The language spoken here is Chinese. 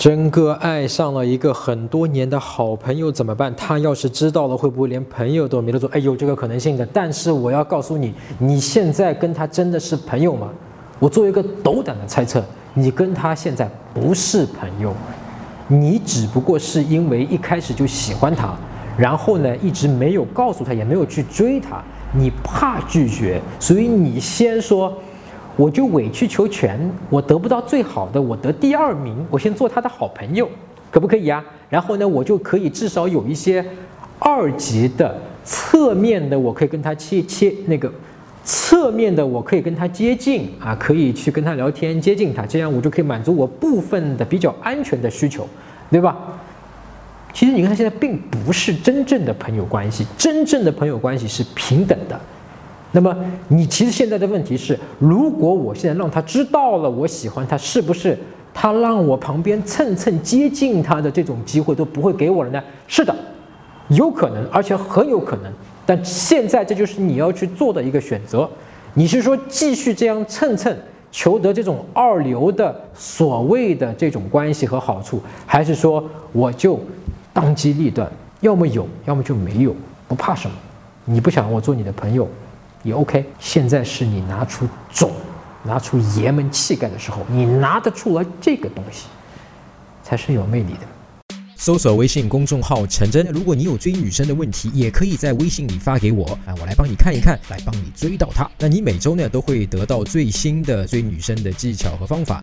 真哥爱上了一个很多年的好朋友怎么办？他要是知道了，会不会连朋友都没得做？哎，有这个可能性的。但是我要告诉你，你现在跟他真的是朋友吗？我做一个斗胆的猜测，你跟他现在不是朋友，你只不过是因为一开始就喜欢他，然后呢一直没有告诉他，也没有去追他，你怕拒绝，所以你先说。我就委曲求全，我得不到最好的，我得第二名，我先做他的好朋友，可不可以啊？然后呢，我就可以至少有一些二级的侧面的，我可以跟他切切那个侧面的，我可以跟他接近啊，可以去跟他聊天，接近他，这样我就可以满足我部分的比较安全的需求，对吧？其实你看，他现在并不是真正的朋友关系，真正的朋友关系是平等的。那么你其实现在的问题是，如果我现在让他知道了我喜欢他，是不是他让我旁边蹭蹭接近他的这种机会都不会给我了呢？是的，有可能，而且很有可能。但现在这就是你要去做的一个选择。你是说继续这样蹭蹭，求得这种二流的所谓的这种关系和好处，还是说我就当机立断，要么有，要么就没有，不怕什么？你不想我做你的朋友？也 OK，现在是你拿出种、拿出爷们气概的时候，你拿得出来这个东西，才是有魅力的。搜索微信公众号“陈真”，如果你有追女生的问题，也可以在微信里发给我啊，我来帮你看一看，来帮你追到她。那你每周呢都会得到最新的追女生的技巧和方法。